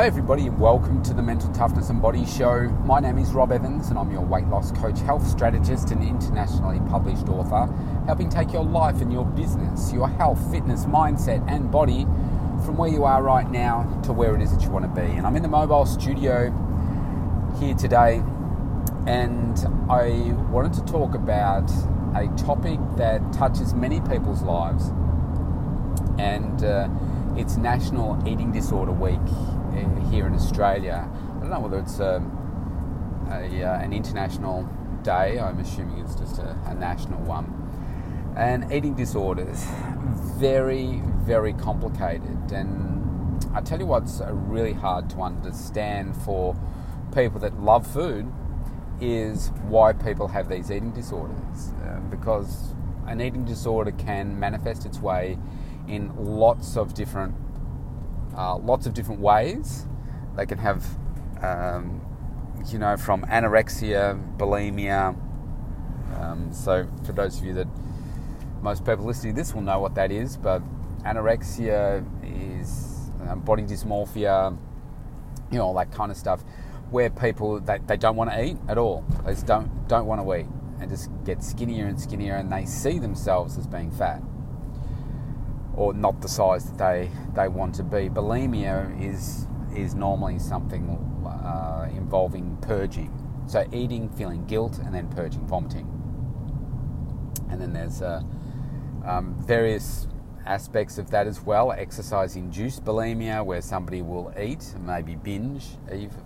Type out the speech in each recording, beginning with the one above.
Hi, everybody, and welcome to the Mental Toughness and Body Show. My name is Rob Evans, and I'm your weight loss coach, health strategist, and internationally published author, helping take your life and your business, your health, fitness, mindset, and body from where you are right now to where it is that you want to be. And I'm in the mobile studio here today, and I wanted to talk about a topic that touches many people's lives, and uh, it's National Eating Disorder Week here in Australia. I don't know whether it's a, a uh, an international day. I'm assuming it's just a, a national one. And eating disorders, very, very complicated. And I tell you what's really hard to understand for people that love food is why people have these eating disorders. Uh, because an eating disorder can manifest its way in lots of different uh, lots of different ways. They can have, um, you know, from anorexia, bulimia. Um, so, for those of you that most people listening to this will know what that is, but anorexia is um, body dysmorphia, you know, all that kind of stuff, where people they, they don't want to eat at all. They just don't don't want to eat and just get skinnier and skinnier, and they see themselves as being fat or not the size that they, they want to be. Bulimia is is normally something uh, involving purging, so eating, feeling guilt, and then purging, vomiting. And then there's uh, um, various aspects of that as well. Exercise-induced bulimia, where somebody will eat, maybe binge, even,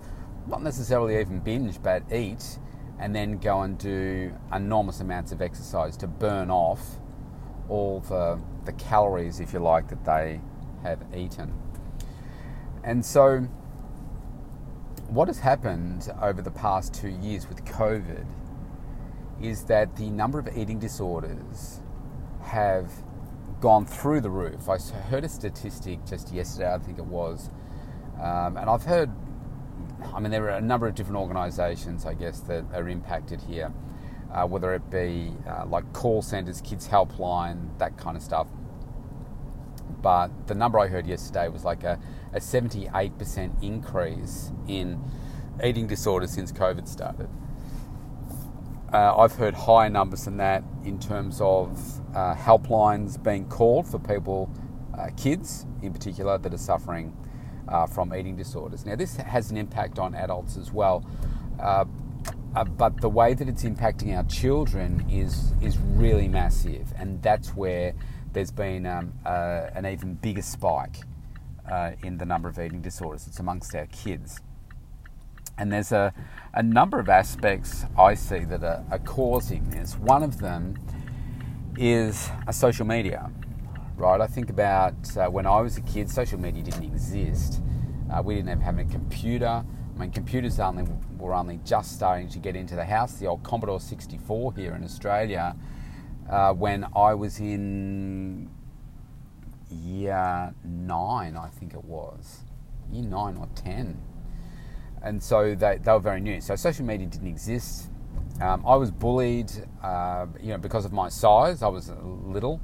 not necessarily even binge, but eat, and then go and do enormous amounts of exercise to burn off all the, the calories, if you like, that they have eaten. And so, what has happened over the past two years with COVID is that the number of eating disorders have gone through the roof. I heard a statistic just yesterday, I think it was, um, and I've heard, I mean, there are a number of different organisations, I guess, that are impacted here uh, whether it be uh, like call centres, kids helpline, that kind of stuff. But the number I heard yesterday was like a, a 78% increase in eating disorders since COVID started. Uh, I've heard higher numbers than that in terms of uh, helplines being called for people, uh, kids in particular, that are suffering uh, from eating disorders. Now, this has an impact on adults as well. Uh, uh, but the way that it's impacting our children is is really massive, and that's where there's been um, uh, an even bigger spike uh, in the number of eating disorders. It's amongst our kids, and there's a a number of aspects I see that are, are causing this. One of them is a social media, right? I think about uh, when I was a kid, social media didn't exist. Uh, we didn't have, have a computer. I mean, computers only were only just starting to get into the house. The old Commodore 64 here in Australia, uh, when I was in year nine, I think it was, year nine or ten, and so they, they were very new. So social media didn't exist. Um, I was bullied, uh, you know, because of my size. I was little,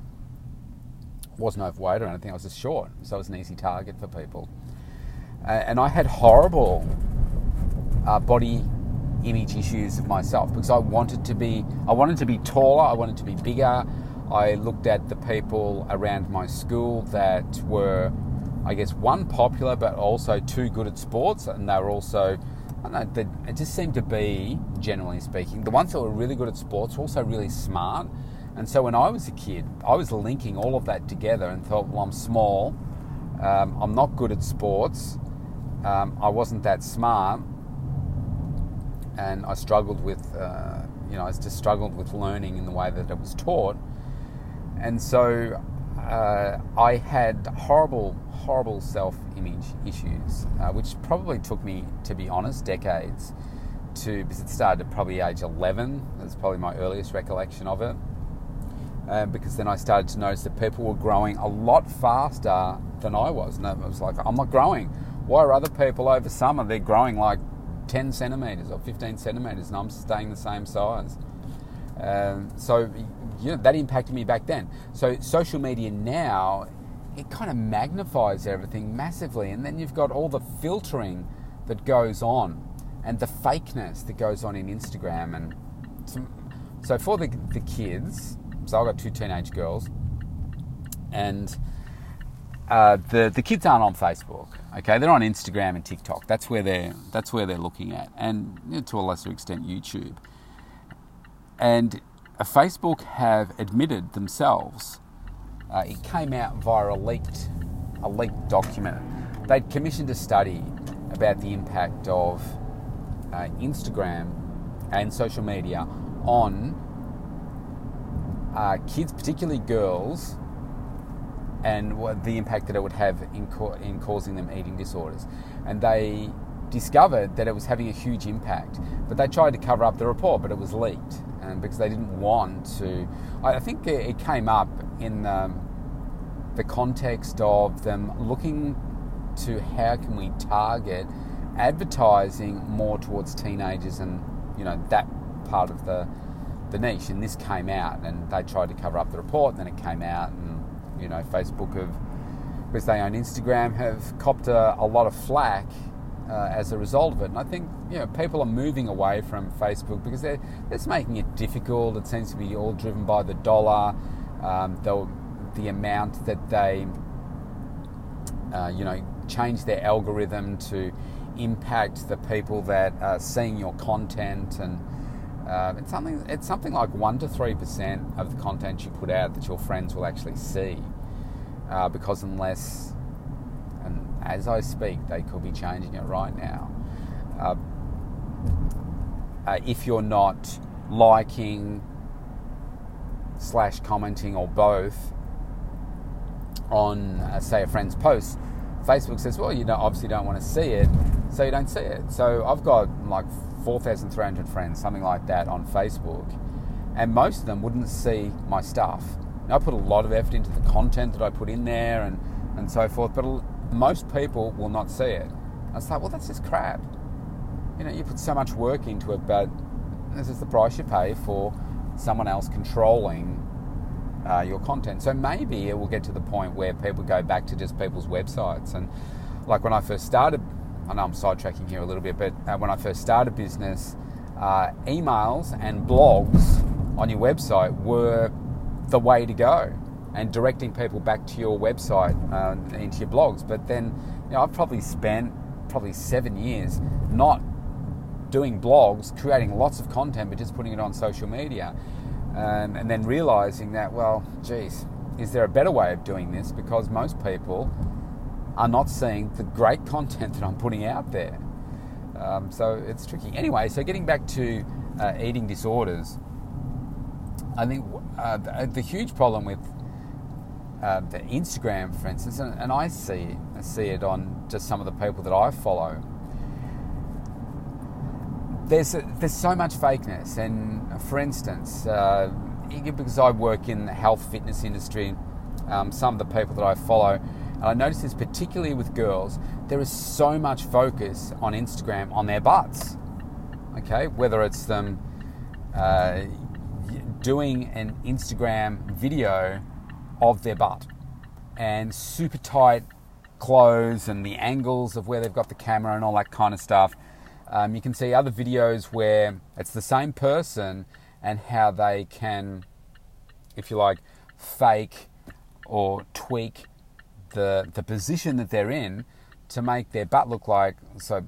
wasn't overweight or anything. I was just short, so I was an easy target for people. Uh, and I had horrible uh, body image issues of myself because I wanted to be I wanted to be taller, I wanted to be bigger. I looked at the people around my school that were I guess one popular but also too good at sports and they were also I don't know, it just seemed to be, generally speaking, the ones that were really good at sports were also really smart. And so when I was a kid, I was linking all of that together and thought, well, I'm small, um, I'm not good at sports, um, I wasn't that smart, and I struggled with, uh, you know, I just struggled with learning in the way that it was taught, and so uh, I had horrible, horrible self-image issues, uh, which probably took me, to be honest, decades to because it started at probably age 11. That's probably my earliest recollection of it. Um, because then I started to notice that people were growing a lot faster than I was, and I was like, I'm not growing. Why are other people over summer? They're growing like 10 centimeters or 15 centimeters and I'm staying the same size. Um, so you know, that impacted me back then. So social media now it kind of magnifies everything massively. And then you've got all the filtering that goes on and the fakeness that goes on in Instagram. And so for the, the kids, so I've got two teenage girls, and uh, the the kids aren't on Facebook. Okay, they're on Instagram and TikTok. That's where they're that's where they're looking at, and you know, to a lesser extent YouTube. And uh, Facebook have admitted themselves. Uh, it came out via a leaked a leaked document. They'd commissioned a study about the impact of uh, Instagram and social media on uh, kids, particularly girls, and what the impact that it would have in, co- in causing them eating disorders. And they discovered that it was having a huge impact, but they tried to cover up the report, but it was leaked, and because they didn't want to. I think it came up in the, the context of them looking to how can we target advertising more towards teenagers and you know that part of the the niche. And this came out, and they tried to cover up the report, and then it came out, and you know, Facebook have, because they own Instagram, have copped a, a lot of flack uh, as a result of it. And I think you know people are moving away from Facebook because they're it's making it difficult. It seems to be all driven by the dollar, um, the the amount that they uh, you know change their algorithm to impact the people that are seeing your content and. Uh, it's something. It's something like one to three percent of the content you put out that your friends will actually see uh, because unless, and as I speak, they could be changing it right now. Uh, uh, if you're not liking slash commenting or both on, uh, say, a friend's post, Facebook says, well, you obviously don't want to see it, so you don't see it. So I've got like 4,300 friends, something like that, on Facebook, and most of them wouldn't see my stuff I put a lot of effort into the content that I put in there and, and so forth, but most people will not see it. I was like, well, that's just crap. You know, you put so much work into it, but this is the price you pay for someone else controlling uh, your content. So maybe it will get to the point where people go back to just people's websites. And like when I first started, I know I'm sidetracking here a little bit, but uh, when I first started business, uh, emails and blogs on your website were the way to go and directing people back to your website uh, into your blogs. But then, you know, I've probably spent probably seven years not doing blogs, creating lots of content, but just putting it on social media. Um, and then realizing that, well, geez, is there a better way of doing this? Because most people are not seeing the great content that I'm putting out there. Um, so it's tricky. Anyway, so getting back to uh, eating disorders, I think uh, the, uh, the, huge problem with uh, the Instagram, for instance, and, and, I see I see it on just some of the people that I follow. There's a, there's so much fakeness, and for instance, uh, because I work in the health fitness industry, um, some of the people that I follow, and I notice this particularly with girls, there is so much focus on Instagram on their butts. Okay, whether it's them. Uh, doing an Instagram video of their butt and super tight clothes and the angles of where they've got the camera and all that kind of stuff. Um, you can see other videos where it's the same person and how they can, if you like, fake or tweak the the position that they're in to make their butt look like so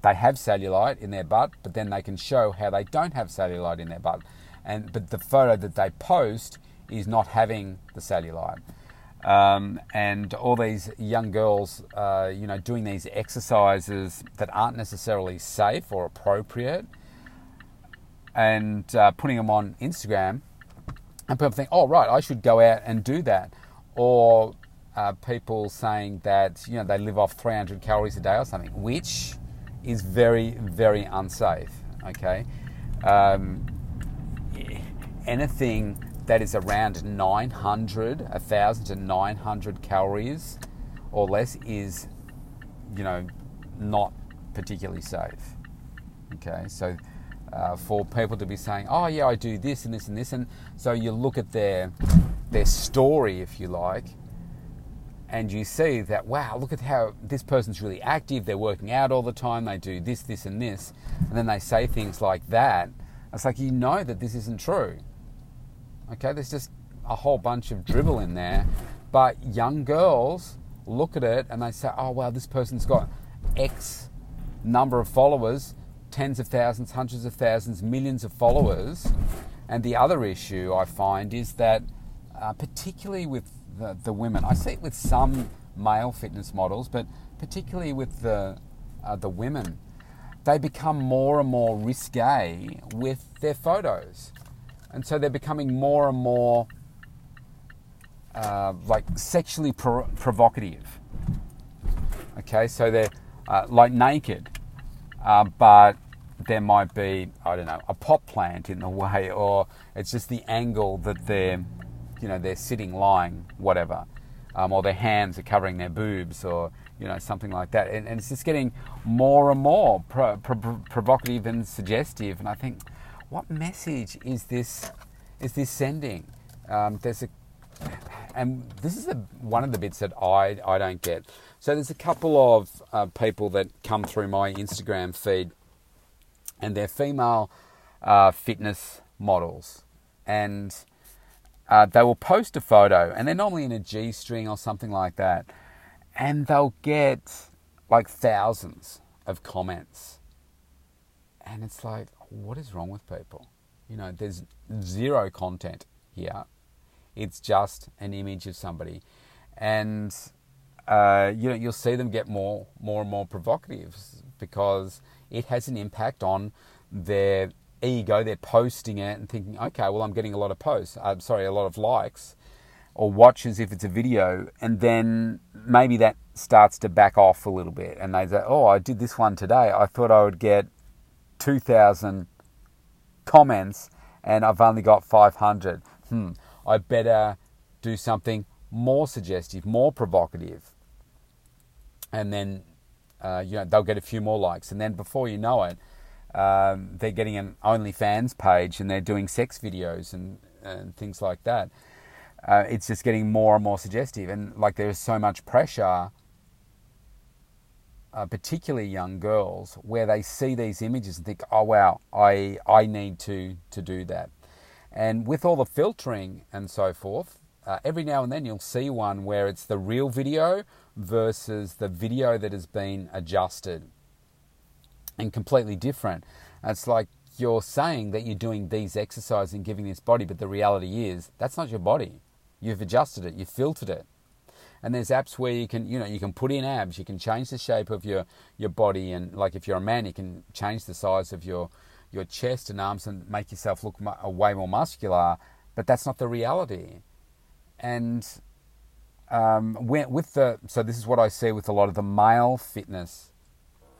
they have cellulite in their butt, but then they can show how they don't have cellulite in their butt and but the photo that they post is not having the cellulite. Um, and all these young girls, uh, you know, doing these exercises that aren't necessarily safe or appropriate, and uh, putting them on Instagram, and people think, "Oh, right, I should go out and do that," or uh, people saying that you know they live off 300 calories a day or something, which is very, very unsafe. Okay. Um, anything that is around 900, 1,000 to 900 calories or less is, you know, not particularly safe. Okay, so uh, for people to be saying, "Oh yeah, I do this and this and this," and so you look at their their story, if you like, and you see that wow look at how this person's really active they're working out all the time they do this this and this and then they say things like that. It's like you know that this isn't true. Okay there's just a whole bunch of dribble in there but young girls look at it and they say oh wow this person's got x number of followers tens of thousands hundreds of thousands millions of followers. And the other issue i find is that uh, particularly with the, the women. I see it with some male fitness models, but particularly with the uh, the women, they become more and more risque with their photos, and so they're becoming more and more uh, like sexually pro- provocative. Okay, so they're uh, like naked, uh, but there might be I don't know a pot plant in the way, or it's just the angle that they're you know they're sitting, lying, whatever, um, or their hands are covering their boobs, or you know something like that, and, and it's just getting more and more pro- pro- provocative and suggestive. And I think, what message is this? Is this sending? Um, there's a, and this is one of the bits that I I don't get. So there's a couple of uh, people that come through my Instagram feed, and they're female uh, fitness models, and uh, they will post a photo and they're normally in a G string or something like that, and they'll get like thousands of comments. And it's like, what is wrong with people? You know, there's zero content here. It's just an image of somebody. And uh, you know, you'll see them get more, more and more provocative because it has an impact on their ego, they're posting it and thinking, okay, well, I'm getting a lot of posts, I'm uh, sorry, a lot of likes or watches if it's a video, and then maybe that starts to back off a little bit, and they say, oh, I did this one today, I thought I would get 2,000 comments, and I've only got 500. Hmm, I better do something more suggestive, more provocative, and then uh, you know they'll get a few more likes, and then before you know it, um, they're getting an OnlyFans page and they're doing sex videos and, and things like that. Uh, it's just getting more and more suggestive, and like there's so much pressure, uh, particularly young girls, where they see these images and think, "Oh wow, I I need to to do that." And with all the filtering and so forth, uh, every now and then you'll see one where it's the real video versus the video that has been adjusted and completely different. It's like you're saying that you're doing these exercises and giving this body, but the reality is that's not your body. You've adjusted it, you've filtered it. And there's apps where you can, you know, you can put in abs, you can change the shape of your, your body, and like if you're a man, you can change the size of your your chest and arms and make yourself look way more muscular. But that's not the reality. And um, with the so this is what I see with a lot of the male fitness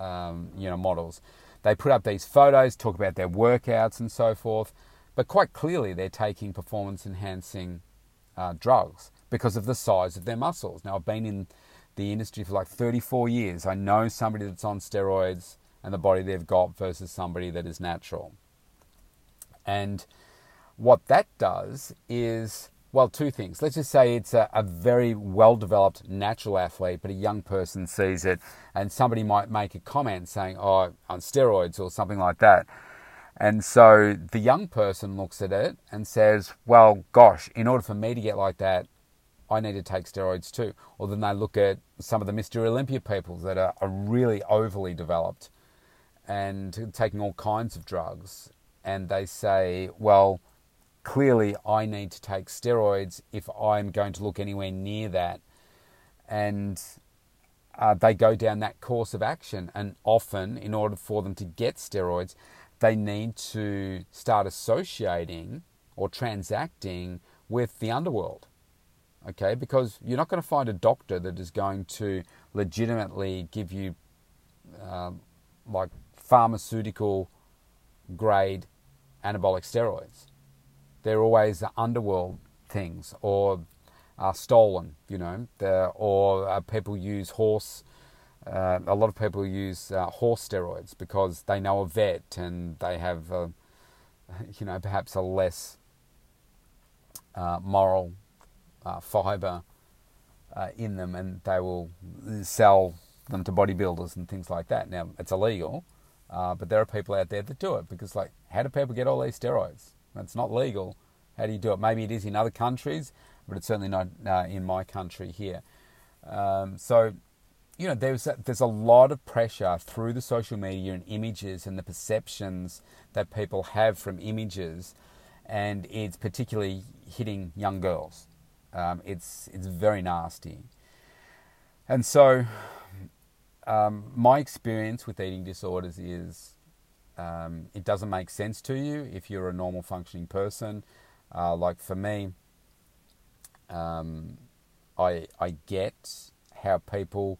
um, you know models. They put up these photos, talk about their workouts and so forth, but quite clearly they're taking performance enhancing uh, drugs because of the size of their muscles. Now I've been in the industry for like 34 years. I know somebody that's on steroids and the body they've got versus somebody that is natural. And what that does is well, two things. Let's just say it's a, a very well developed natural athlete, but a young person sees it, and somebody might make a comment saying, oh, on steroids or something like that. And so the young person looks at it and says, well, gosh, in order for me to get like that, I need to take steroids too. Or then they look at some of the Mr. Olympia people that are, are really overly developed and taking all kinds of drugs. And they say, well, clearly I need to take steroids if I'm going to look anywhere near that. And uh, they go down that course of action. And often, in order for them to get steroids, they need to start associating or transacting with the underworld. Okay, because you're not going to find a doctor that is going to legitimately give you uh, like pharmaceutical grade anabolic steroids they're always underworld things or are stolen, you know, or uh, people use horse. Uh, a lot of people use uh, horse steroids because they know a vet and they have, uh, you know, perhaps a less uh, moral uh, fibre uh, in them, and they will sell them to bodybuilders and things like that. Now it's illegal, but there are people out there that do it because, like, how do people get all these steroids? It's not legal. How do you do it? Maybe it is in other countries, but it's certainly not uh, in my country here. Um, so, you know, there's a, there's a lot of pressure through the social media and images and the perceptions that people have from images, and it's particularly hitting young girls. Um, it's it's very nasty, and so um, my experience with eating disorders is um, it doesn't make sense to you if you're a normal functioning person. Uh, like for me, um, I I get how people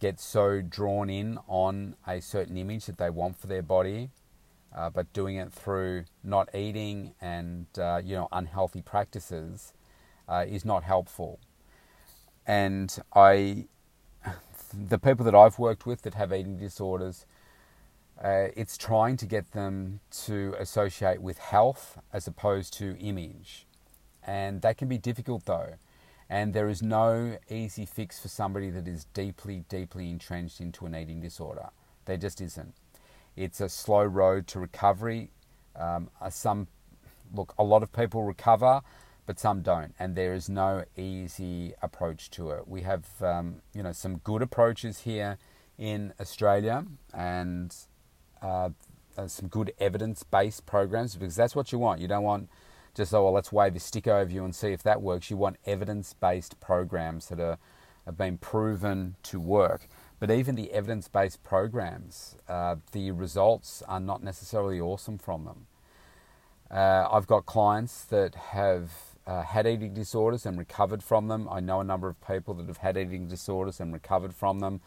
get so drawn in on a certain image that they want for their body, uh, but doing it through not eating and uh, you know unhealthy practices uh, is not helpful. And I the people that I've worked with that have eating disorders, uh, it's trying to get them to associate with health as opposed to image. And that can be difficult though. And there is no easy fix for somebody that is deeply, deeply entrenched into an eating disorder. There just isn't. It's a slow road to recovery. Um, some look, a lot of people recover but some don't, and there is no easy approach to it. We have, um, you know, some good approaches here in Australia, and uh, uh, some good evidence-based programs because that's what you want. You don't want just oh well, let's wave a stick over you and see if that works. You want evidence-based programs that are have been proven to work. But even the evidence-based programs, uh, the results are not necessarily awesome from them. Uh, I've got clients that have uh, had eating disorders and recovered from them. I know a number of people that have had eating disorders and recovered from them.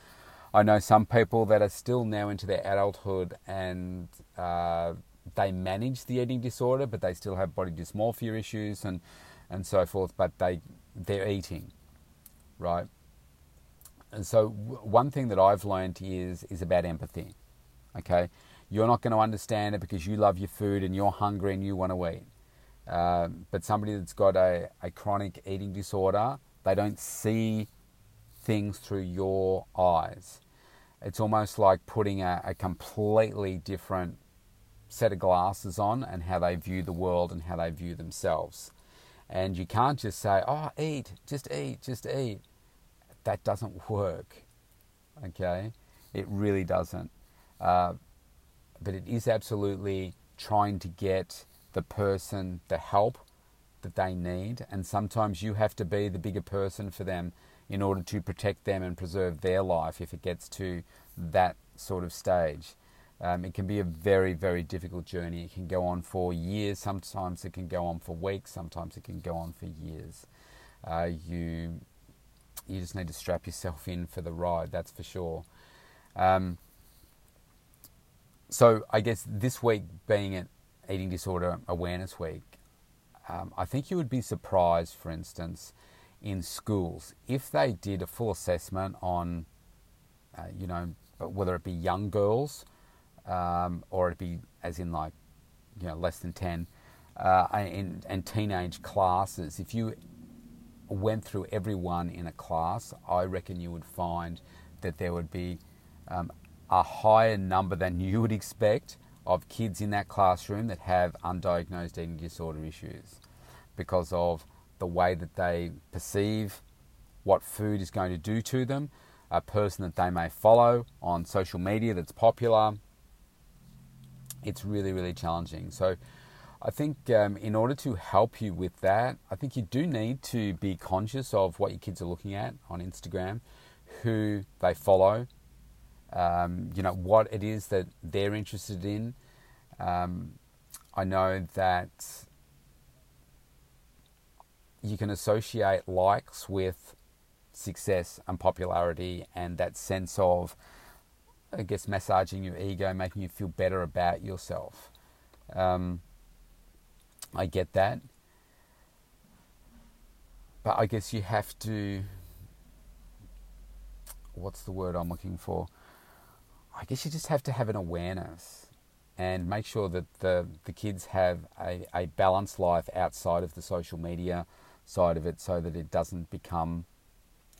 I know some people that are still now into their adulthood and uh, they manage the eating disorder, but they still have body dysmorphia issues and, and so forth, but they, they're eating, right? And so, one thing that I've learned is, is about empathy, okay? You're not going to understand it because you love your food and you're hungry and you want to eat. Um, but somebody that's got a, a chronic eating disorder, they don't see things through your eyes. It's almost like putting a, a completely different set of glasses on and how they view the world and how they view themselves. And you can't just say, oh, eat, just eat, just eat. That doesn't work. Okay? It really doesn't. Uh, but it is absolutely trying to get the person the help that they need, and sometimes you have to be the bigger person for them in order to protect them and preserve their life if it gets to that sort of stage. Um, it can be a very, very difficult journey. It can go on for years, sometimes it can go on for weeks, sometimes it can go on for years. Uh, you, you just need to strap yourself in for the ride, that's for sure. Um, so, I guess this week being at Eating Disorder Awareness Week, um, I think you would be surprised, for instance, in schools if they did a full assessment on, uh, you know, whether it be young girls um, or it be as in like, you know, less than 10, uh, and, and teenage classes. If you went through everyone in a class, I reckon you would find that there would be um, a higher number than you would expect of kids in that classroom that have undiagnosed eating disorder issues because of the way that they perceive what food is going to do to them, a person that they may follow on social media that's popular. It's really, really challenging. So, I think um, in order to help you with that, I think you do need to be conscious of what your kids are looking at on Instagram, who they follow, um, you know, what it is that they're interested in. Um, I know that you can associate likes with success and popularity and that sense of, I guess, massaging your ego, making you feel better about yourself. Um, I get that. But I guess you have to. What's the word I'm looking for? I guess you just have to have an awareness and make sure that the, the kids have a, a balanced life outside of the social media side of it so that it doesn't become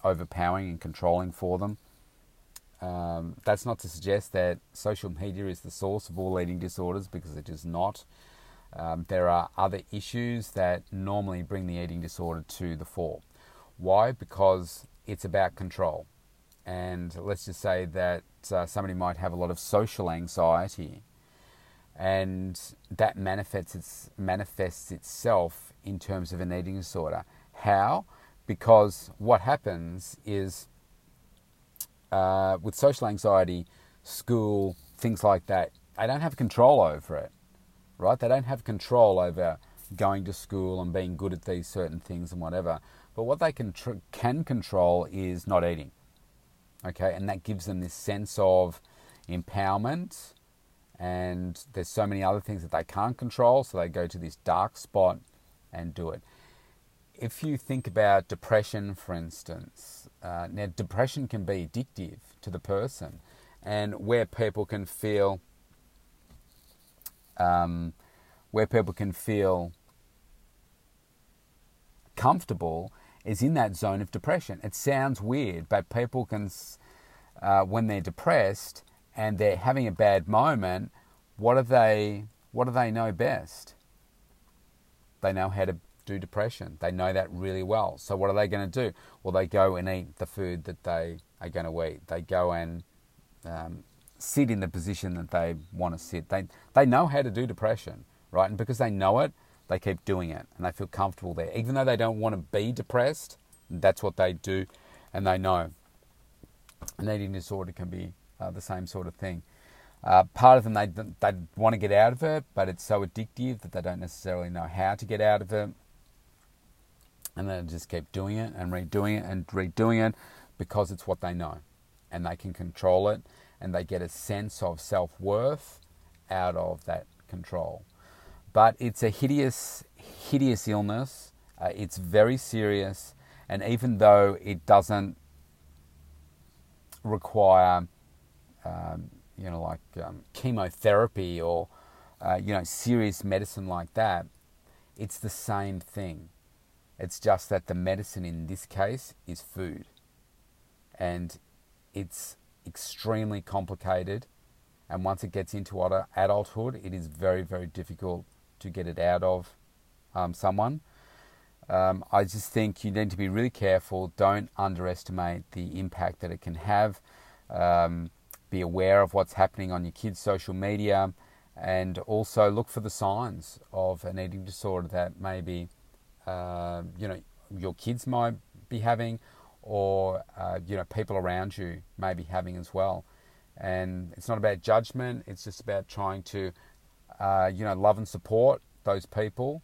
overpowering and controlling for them. Um, that's not to suggest that social media is the source of all eating disorders because it is not. Um, there are other issues that normally bring the eating disorder to the fore. Why? Because it's about control. And let's just say that uh, somebody might have a lot of social anxiety, and that manifests, its, manifests itself in terms of an eating disorder. How? Because what happens is uh, with social anxiety, school, things like that, they don't have control over it, right? They don't have control over going to school and being good at these certain things and whatever. But what they can tr- can control is not eating, okay? And that gives them this sense of empowerment. And there's so many other things that they can't control, so they go to this dark spot and do it. If you think about depression, for instance, uh, now, depression can be addictive to the person, and where people can feel, um, where people can feel comfortable is in that zone of depression. It sounds weird, but people can, uh, when they're depressed and they're having a bad moment, what do they, what do they know best? They know how to do depression. They know that really well. So what are they going to do? Well, they go and eat the food that they are going to eat. They go and um, sit in the position that they want to sit. They they know how to do depression, right? And because they know it, they keep doing it and they feel comfortable there. Even though they don't want to be depressed, that's what they do, and they know. An eating disorder can be uh, the same sort of thing. Uh, part of them they they want to get out of it, but it's so addictive that they don't necessarily know how to get out of it and then just keep doing it and redoing it and redoing it because it's what they know and they can control it and they get a sense of self worth out of that control. But it's a hideous, hideous illness. Uh, it's very serious, and even though it doesn't require, um, you know, like um, chemotherapy or, uh, you know, serious medicine like that, it's the same thing. It's just that the medicine in this case is food. And it's extremely complicated. And once it gets into adulthood, it is very, very difficult to get it out of um, someone. Um, I just think you need to be really careful. Don't underestimate the impact that it can have. Um, be aware of what's happening on your kids' social media and also look for the signs of an eating disorder that maybe uh, you know your kids might be having, or uh, you know people around you may be having as well. And it's not about judgment; it's just about trying to uh, you know love and support those people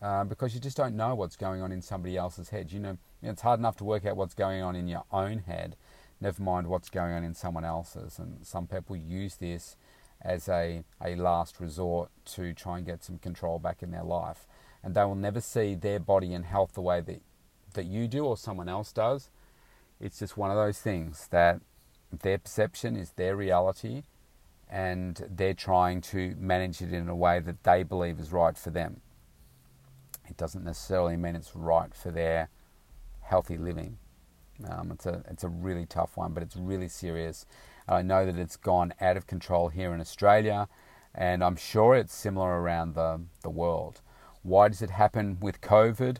uh, because you just don't know what's going on in somebody else's head. You know, it's hard enough to work out what's going on in your own head. Never mind what's going on in someone else's. And some people use this as a, a last resort to try and get some control back in their life and they will never see their body and health the way that, that you do or someone else does. It's just one of those things that their perception is their reality and they're trying to manage it in a way that they believe is right for them. It doesn't necessarily mean it's right for their healthy living. Um, it's a it's a really tough one, but it's really serious. And I know that it's gone out of control here in Australia, and I'm sure it's similar around the the world. Why does it happen with COVID?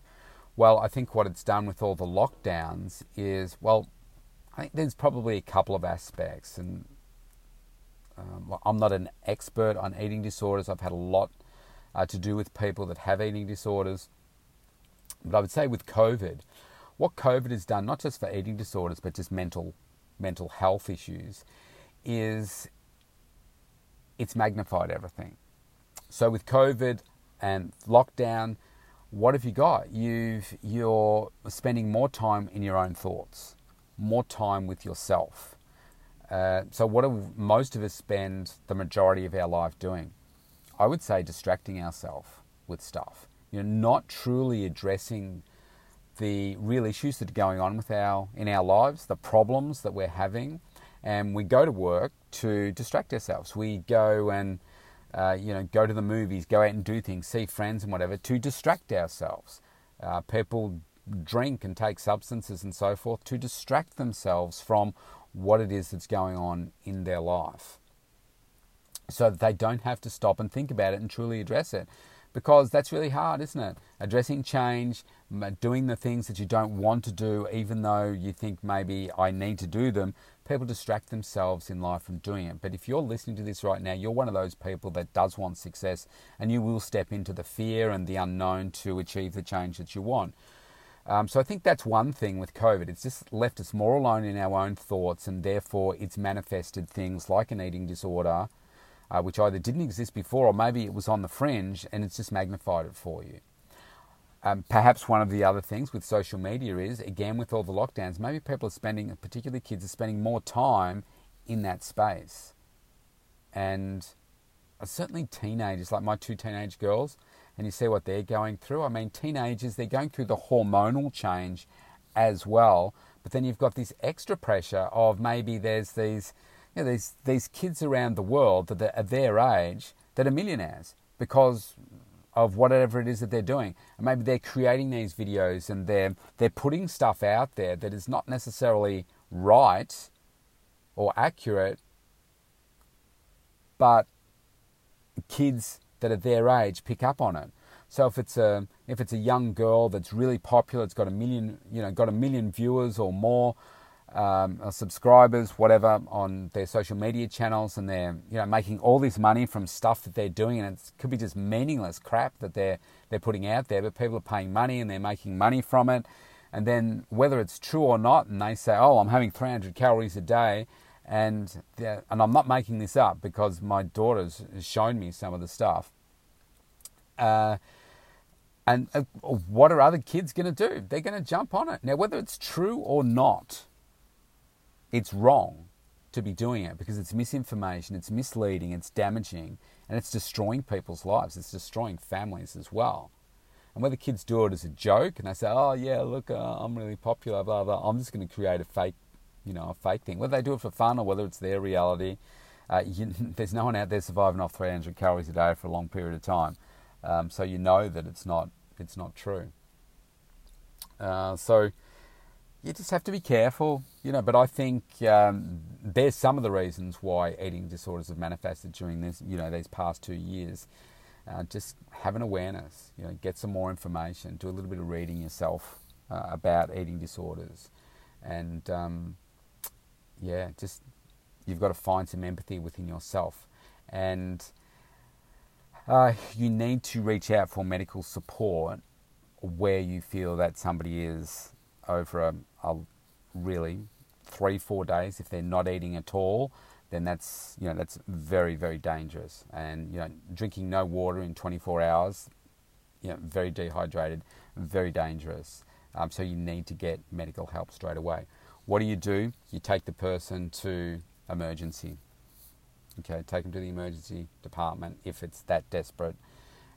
Well, I think what it's done with all the lockdowns is, well, I think there's probably a couple of aspects. And um, I'm not an expert on eating disorders. I've had a lot uh, to do with people that have eating disorders. But I would say with COVID, what COVID has done, not just for eating disorders, but just mental mental health issues, is it's magnified everything. So with COVID, and lockdown, what have you got? You've you're spending more time in your own thoughts, more time with yourself. Uh, so, what do most of us spend the majority of our life doing? I would say distracting ourselves with stuff. You know, not truly addressing the real issues that are going on with our in our lives, the problems that we're having, and we go to work to distract ourselves. We go and uh, you know, go to the movies, go out and do things, see friends and whatever to distract ourselves. Uh, people drink and take substances and so forth to distract themselves from what it is that's going on in their life so that they don't have to stop and think about it and truly address it because that's really hard, isn't it? Addressing change, doing the things that you don't want to do, even though you think maybe I need to do them. People distract themselves in life from doing it. But if you're listening to this right now, you're one of those people that does want success and you will step into the fear and the unknown to achieve the change that you want. Um, so I think that's one thing with COVID. It's just left us more alone in our own thoughts, and therefore it's manifested things like an eating disorder, uh, which either didn't exist before or maybe it was on the fringe and it's just magnified it for you. Um, perhaps one of the other things with social media is, again, with all the lockdowns, maybe people are spending, particularly kids, are spending more time in that space. And uh, certainly teenagers, like my two teenage girls, and you see what they're going through. I mean, teenagers, they're going through the hormonal change as well. But then you've got this extra pressure of maybe there's these you know, these, these kids around the world that are their age that are millionaires because of whatever it is that they're doing. And maybe they're creating these videos and they're, they're putting stuff out there that is not necessarily right or accurate, but kids that are their age pick up on it. So if it's a if it's a young girl that's really popular, it's got a million you know got a million viewers or more, um, subscribers, whatever, on their social media channels, and they're you know making all this money from stuff that they're doing, and it could be just meaningless crap that they're they're putting out there, but people are paying money and they're making money from it, and then whether it's true or not, and they say, oh, I'm having 300 calories a day, and and I'm not making this up because my daughter's shown me some of the stuff. Uh, and uh, what are other kids going to do? They're going to jump on it. Now, whether it's true or not, it's wrong to be doing it because it's misinformation, it's misleading, it's damaging, and it's destroying people's lives. It's destroying families as well. And whether kids do it as a joke and they say, "Oh yeah, look, uh, I'm really popular," blah blah. I'm just going to create a fake, you know, a fake thing. Whether they do it for fun or whether it's their reality, uh, you, there's no one out there surviving off 300 calories a day for a long period of time. Um, so you know that it's not it's not true. Uh, so you just have to be careful, you know. But I think um, there's some of the reasons why eating disorders have manifested during this, you know, these past two years. Uh, just have an awareness, you know, get some more information, do a little bit of reading yourself uh, about eating disorders, and um, yeah, just you've got to find some empathy within yourself, and uh, you need to reach out for medical support where you feel that somebody is over a, a really three four days if they're not eating at all then that's you know that's very very dangerous. And you know drinking no water in 24 hours you know very dehydrated very dangerous. Um, so you need to get medical help straight away. What do you do? You take the person to emergency. Okay take them to the emergency department if it's that desperate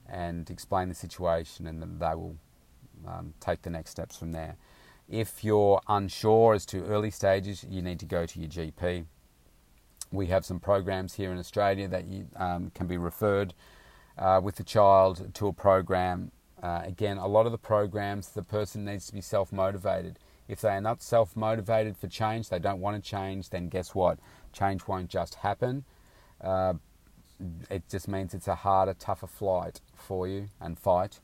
and explain the situation and then they will um, take the next steps from there if you're unsure as to early stages, you need to go to your GP. We have some programs here in Australia that you, um, can be referred uh, with the child to a program. Uh, again, a lot of the programs, the person needs to be self motivated. If they are not self motivated for change, they don't want to change, then guess what? Change won't just happen. Uh, it just means it's a harder, tougher flight for you and fight.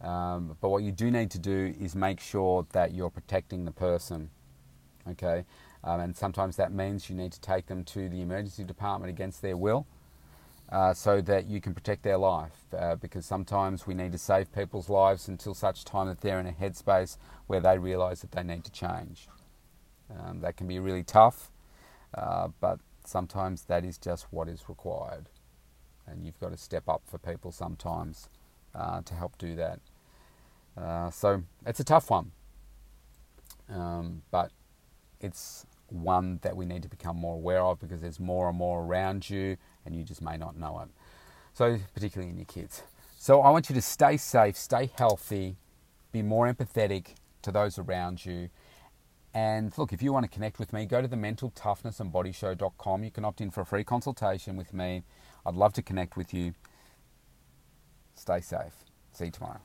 Um, but what you do need to do is make sure that you're protecting the person. Okay, um, and sometimes that means you need to take them to the emergency department against their will, uh, so that you can protect their life. Uh, because sometimes we need to save people's lives until such time that they're in a headspace where they realise that they need to change. Um, that can be really tough, uh, but sometimes that is just what is required, and you've got to step up for people sometimes uh, to help do that. Uh, so it's a tough one, um, but it's one that we need to become more aware of because there's more and more around you and you just may not know it. So, particularly in your kids. So, I want you to stay safe, stay healthy, be more empathetic to those around you. And look, if you want to connect with me, go to the mentaltoughnessandbodyshow.com. You can opt in for a free consultation with me. I'd love to connect with you. Stay safe. See you tomorrow.